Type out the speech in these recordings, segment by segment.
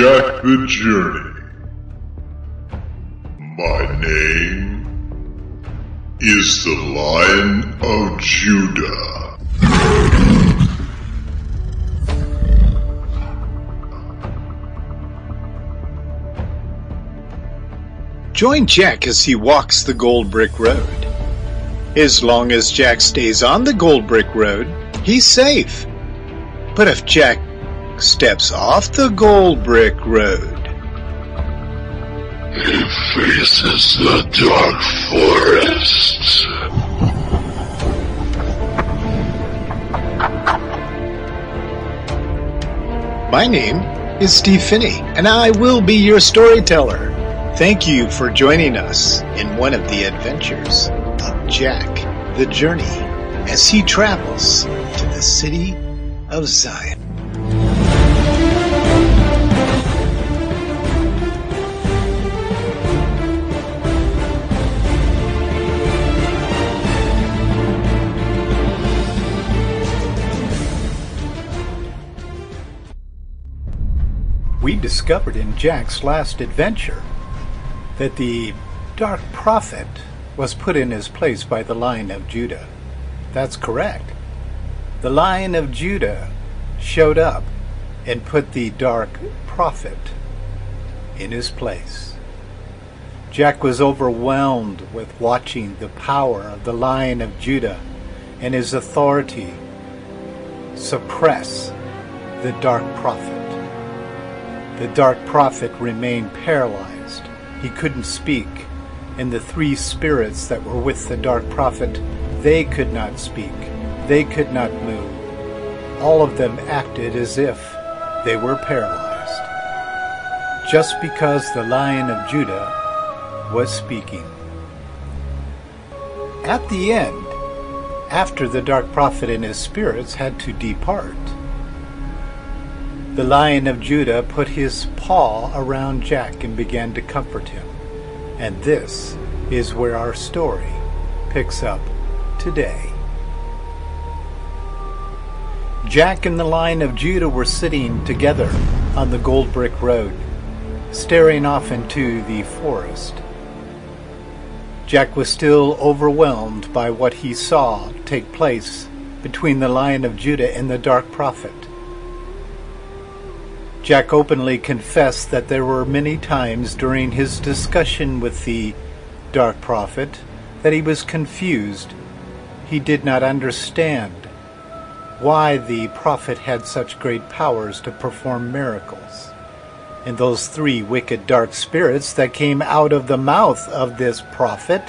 Jack the Journey. My name is the Lion of Judah. Join Jack as he walks the Gold Brick Road. As long as Jack stays on the Gold Brick Road, he's safe. But if Jack steps off the Gold Brick Road, He faces the dark forest. my name is Steve Finney, and I will be your storyteller. Thank you for joining us in one of the adventures of Jack the Journey as he travels to the city of Zion. We discovered in Jack's last adventure that the Dark Prophet was put in his place by the Lion of Judah. That's correct. The Lion of Judah showed up and put the Dark Prophet in his place. Jack was overwhelmed with watching the power of the Lion of Judah and his authority suppress the Dark Prophet. The Dark Prophet remained paralyzed. He couldn't speak, and the three spirits that were with the Dark Prophet, they could not speak. They could not move. All of them acted as if they were paralyzed. Just because the Lion of Judah was speaking. At the end, after the Dark Prophet and his spirits had to depart, the Lion of Judah put his paw around Jack and began to comfort him. And this is where our story picks up today. Jack and the Lion of Judah were sitting together on the Gold Brick Road, staring off into the forest. Jack was still overwhelmed by what he saw take place between the Lion of Judah and the Dark Prophet. Jack openly confessed that there were many times during his discussion with the Dark Prophet that he was confused. He did not understand why the prophet had such great powers to perform miracles. And those three wicked dark spirits that came out of the mouth of this prophet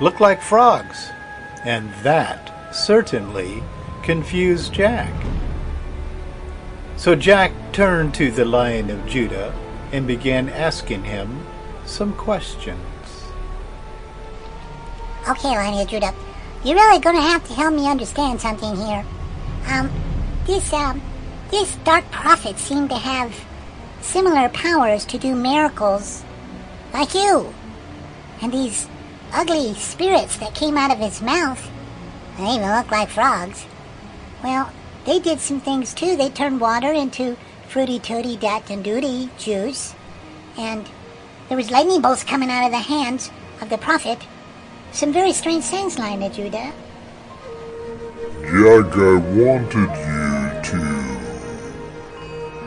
looked like frogs. And that certainly confused Jack. So Jack turned to the Lion of Judah and began asking him some questions. Okay, Lion of Judah, you're really going to have to help me understand something here. Um, this, um, this dark prophet seemed to have similar powers to do miracles like you. And these ugly spirits that came out of his mouth, they even look like frogs. Well, they did some things too. They turned water into fruity tooty dat and duty juice. And there was lightning bolts coming out of the hands of the prophet. Some very strange things, Lion Judah. Jack, I wanted you to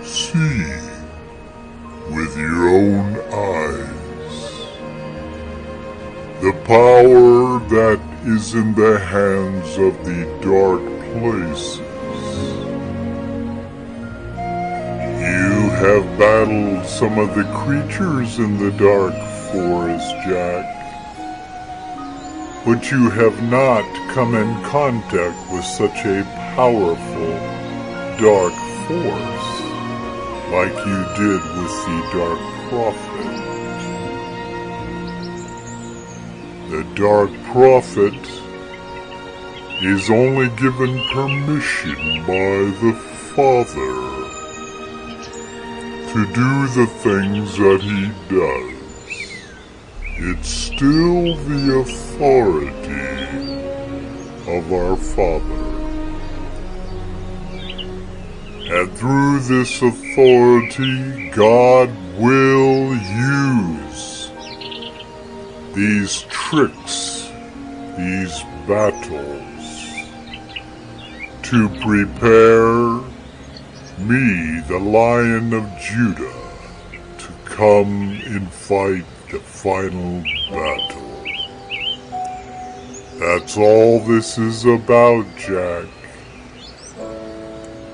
see with your own eyes the power that is in the hands of the dark places. Have battled some of the creatures in the dark forest, Jack. But you have not come in contact with such a powerful dark force like you did with the Dark Prophet. The Dark Prophet is only given permission by the Father to do the things that he does. It's still the authority of our Father. And through this authority, God will use these tricks, these battles, to prepare me, the Lion of Judah, to come and fight the final battle. That's all this is about, Jack.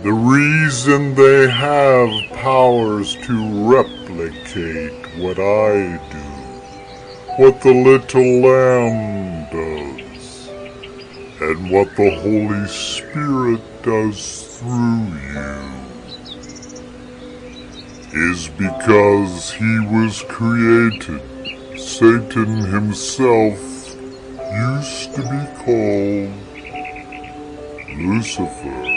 The reason they have powers to replicate what I do, what the little lamb does, and what the Holy Spirit does through you, is because he was created. Satan himself used to be called Lucifer.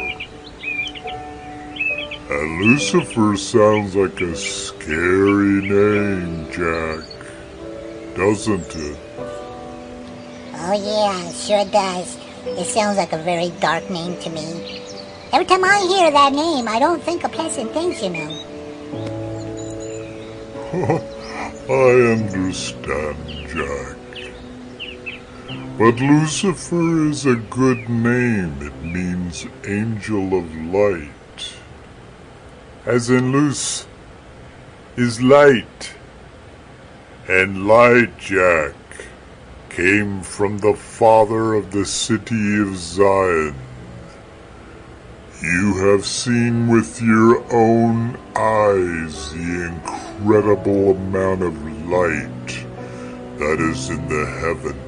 And Lucifer sounds like a scary name, Jack. Doesn't it? Oh yeah, it sure does. It sounds like a very dark name to me. Every time I hear that name, I don't think of pleasant things, you know. I understand, Jack. But Lucifer is a good name. It means angel of light. As in Luce is light. And light, Jack, came from the father of the city of Zion. You have seen with your own eyes the incredible amount of light that is in the heaven.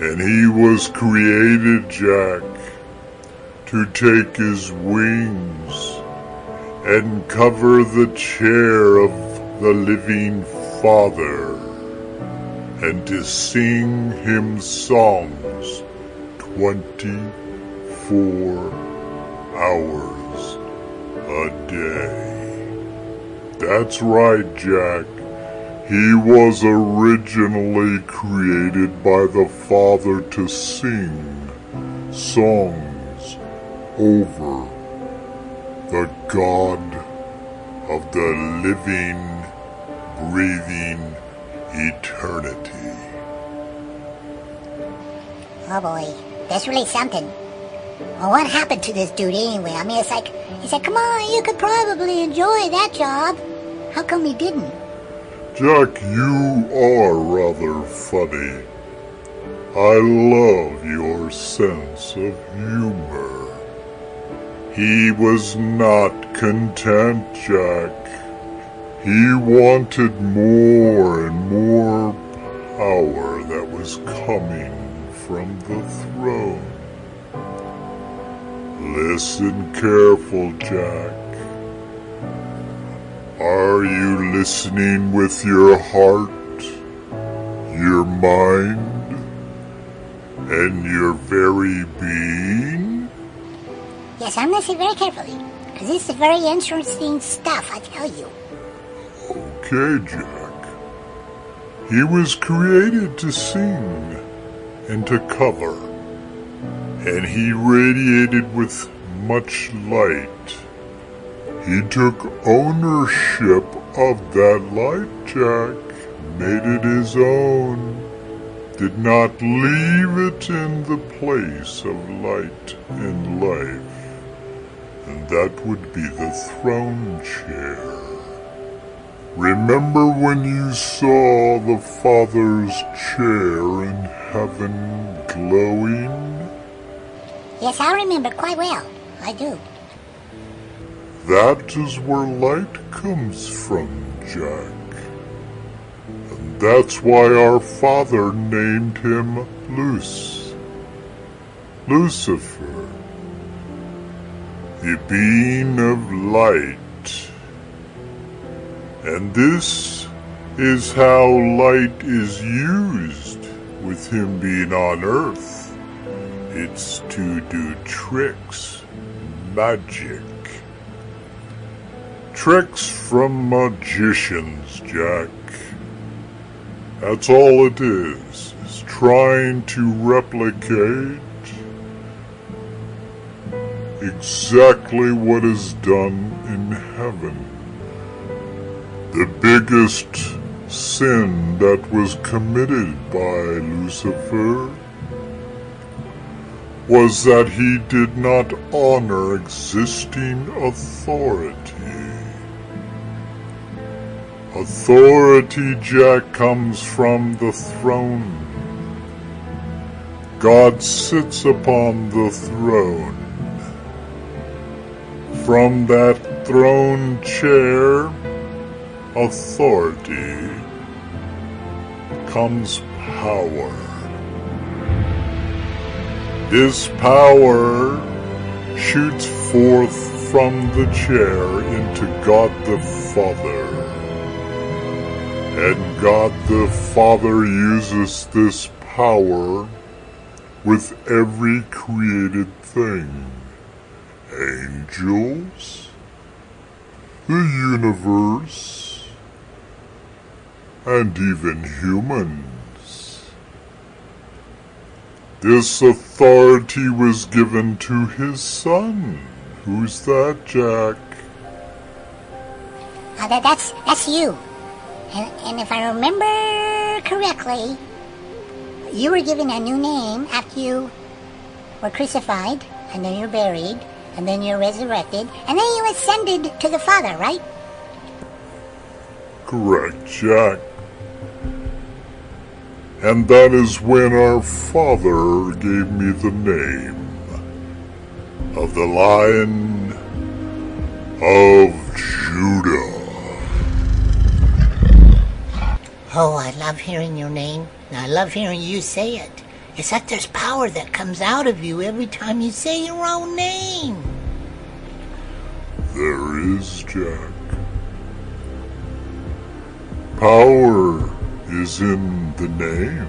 And he was created, Jack, to take his wings and cover the chair of the living Father and to sing him songs 24 hours a day. That's right, Jack. He was originally created by the Father to sing songs over the God of the living, breathing eternity. Oh boy, that's really something. Well, what happened to this dude anyway? I mean, it's like, he said, come on, you could probably enjoy that job. How come he didn't? Jack, you are rather funny. I love your sense of humor. He was not content, Jack. He wanted more and more power that was coming from the throne. Listen careful, Jack. Are you listening with your heart, your mind, and your very being? Yes, I'm listening very carefully. Because this is very interesting stuff, I tell you. Okay, Jack. He was created to sing and to cover. And he radiated with much light. He took ownership of that light, Jack, made it his own, did not leave it in the place of light and life and that would be the throne chair. Remember when you saw the Father's chair in heaven glowing? Yes, I remember quite well. I do. That is where light comes from, Jack. And that's why our Father named him Luce. Lucifer the being of light. And this is how light is used with him being on earth. It's to do tricks, magic. Tricks from magicians, Jack. That's all it is, is trying to replicate exactly what is done in heaven. The biggest sin that was committed by Lucifer was that he did not honor existing authority. Authority, Jack, comes from the throne. God sits upon the throne. From that throne chair, authority, comes power. This power shoots forth from the chair into God the Father. And God the Father uses this power with every created thing. Angels, the universe, and even humans. This authority was given to his son. Who's that, Jack? Uh, that, that's that's you. And, and if I remember correctly, you were given a new name after you were crucified, and then you're buried, and then you're resurrected, and then you ascended to the Father, right? Correct, Jack. And that is when our father gave me the name of the Lion of Judah. Oh, I love hearing your name. and I love hearing you say it. It's like there's power that comes out of you every time you say your own name. There is, Jack. Power is in the name.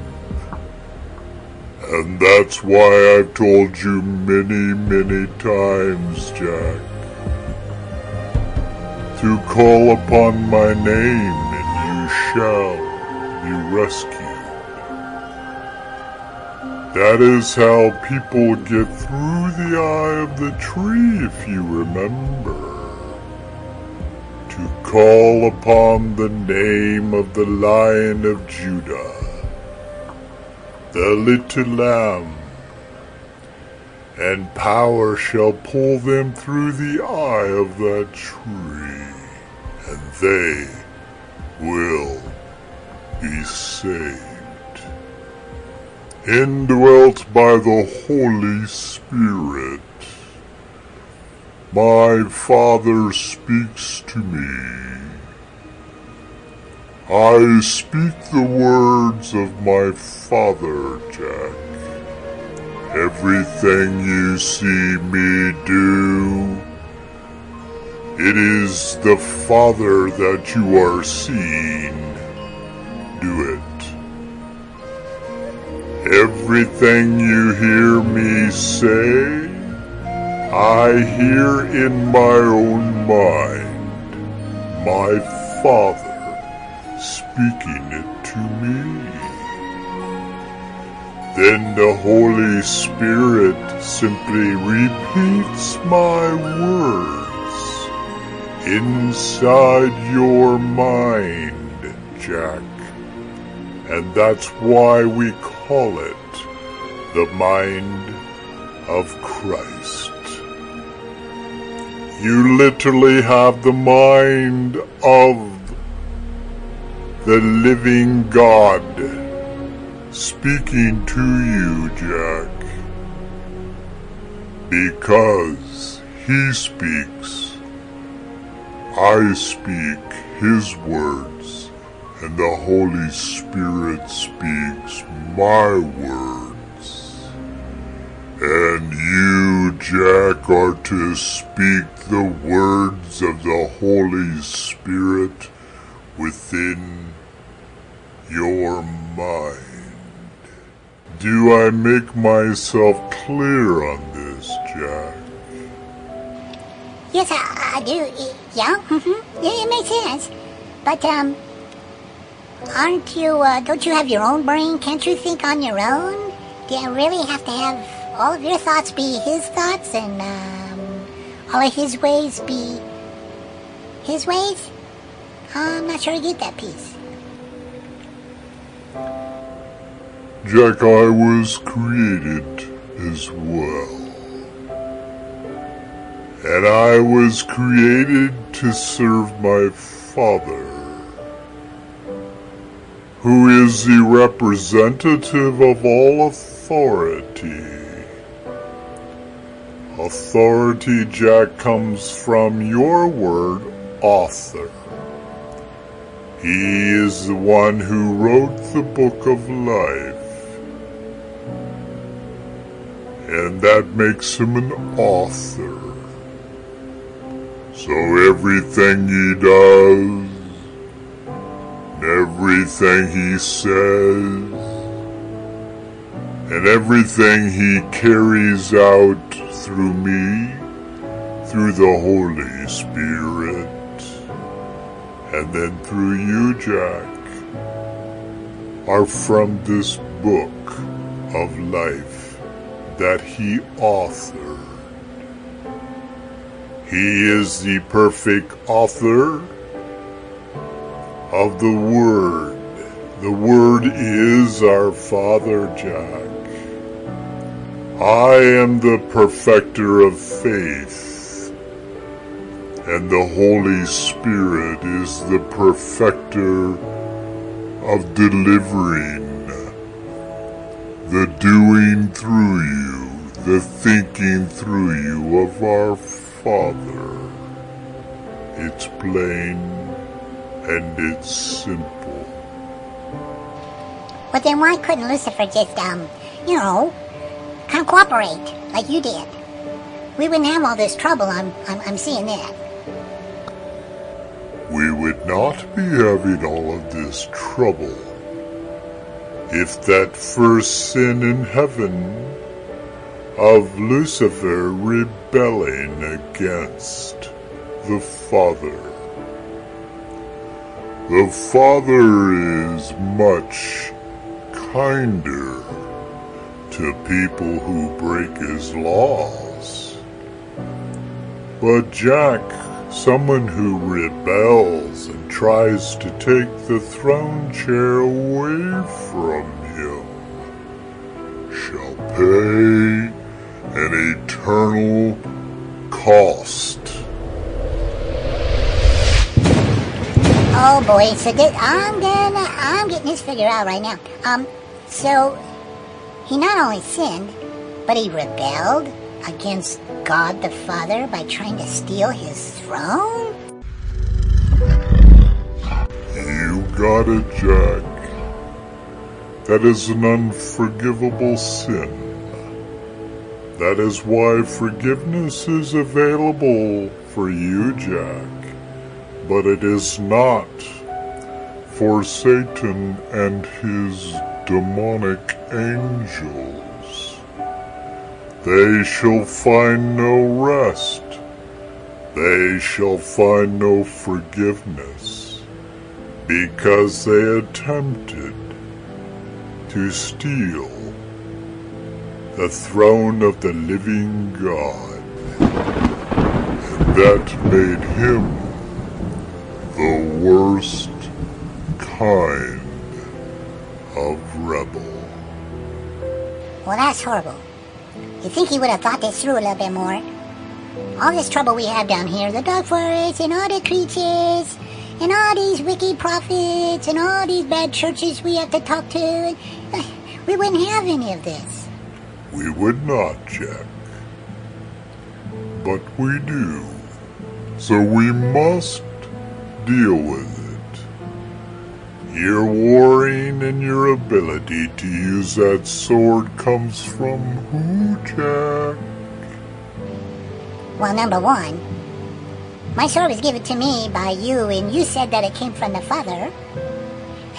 And that's why I've told you many, many times, Jack, to call upon my name and you shall be rescued. That is how people get through the eye of the tree, if you remember. Call upon the name of the Lion of Judah, the little lamb, and power shall pull them through the eye of that tree, and they will be saved indwelt by the Holy Spirit. My Father speaks to me. I speak the words of my Father, Jack. Everything you see me do, it is the Father that you are seeing do it. Everything you hear me say, I hear in my own mind my Father speaking it to me. Then the Holy Spirit simply repeats my words inside your mind, Jack. And that's why we call it the mind of Christ. You literally have the mind of the living God speaking to you, Jack. Because he speaks, I speak his words, and the Holy Spirit speaks my words. And you, Jack, are to speak the words of the Holy Spirit within your mind. Do I make myself clear on this, Jack? Yes, I, I do. Yeah, mm-hmm. yeah, it makes sense. But um, aren't you? Uh, don't you have your own brain? Can't you think on your own? Do you really have to have all of your thoughts be his thoughts? And um, all his ways be his ways? I'm not sure I get that piece. Jack, I was created as well. And I was created to serve my Father, who is the representative of all authority. Authority, Jack, comes from your word, author. He is the one who wrote the book of life. And that makes him an author. So everything he does, everything he says, and everything he carries out through me, through the Holy Spirit, and then through you, Jack, are from this book of life that he authored. He is the perfect author of the Word. The Word is our Father, Jack. I am the perfecter of faith, and the Holy Spirit is the perfecter of delivering, the doing through you, the thinking through you of our Father. It's plain and it's simple. But then why couldn't Lucifer just, um, you know, cooperate like you did? We wouldn't have all this trouble. I'm, I'm, I'm seeing that. We would not be having all of this trouble if that first sin in heaven of Lucifer rebelling against the Father. The Father is much kinder to people who break his laws. But Jack, someone who rebels and tries to take the throne chair away from him, shall pay an eternal cost. Oh boy, so this, I'm gonna, I'm getting this figured out right now. Um, so he not only sinned, but he rebelled against God the Father by trying to steal his throne? You got it, Jack. That is an unforgivable sin. That is why forgiveness is available for you, Jack. But it is not for Satan and his demonic angels. They shall find no rest. They shall find no forgiveness because they attempted to steal the throne of the living God. And that made him the worst kind of rebel. Well, that's horrible. You think he would have thought this through a little bit more? All this trouble we have down here, the dark forest and all the creatures, and all these wicked prophets, and all these bad churches we have to talk to, and, uh, we wouldn't have any of this. We would not, Jack. But we do. So we must deal with it. Your warring and your ability to use that sword comes from who, Jack? Well, number one, my sword was given to me by you, and you said that it came from the Father.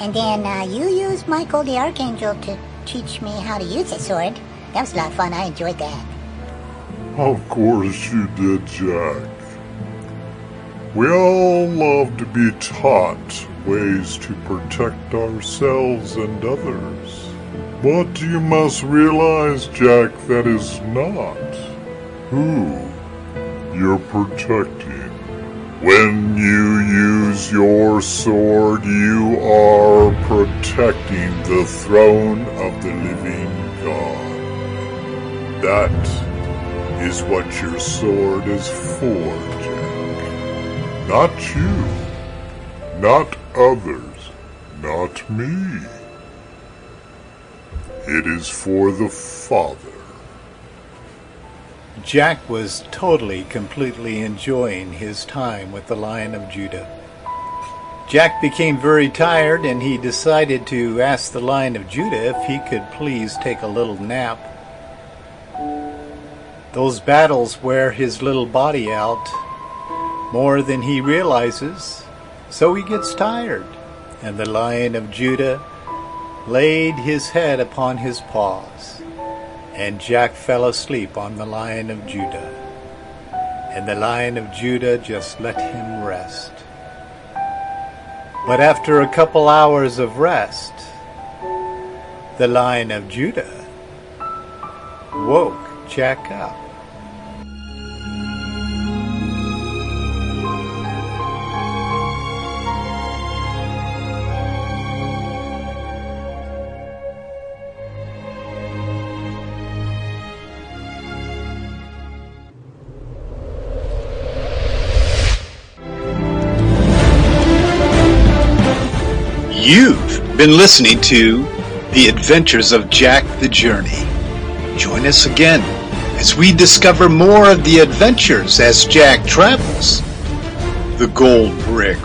And then uh, you used Michael the Archangel to teach me how to use the sword. That was a lot of fun. I enjoyed that. Of course you did, Jack. We all love to be taught ways to protect ourselves and others. But you must realize, Jack, that is not who you're protecting. When you use your sword, you are protecting the throne of the living God. That is what your sword is for, Jack. Not you. Not others. Not me. It is for the Father. Jack was totally, completely enjoying his time with the Lion of Judah. Jack became very tired and he decided to ask the Lion of Judah if he could please take a little nap. Those battles wear his little body out more than he realizes, so he gets tired. And the Lion of Judah laid his head upon his paws, and Jack fell asleep on the Lion of Judah. And the Lion of Judah just let him rest. But after a couple hours of rest, the Lion of Judah woke Jack up. You've been listening to The Adventures of Jack the Journey. Join us again as we discover more of the adventures as Jack travels the Gold Brick.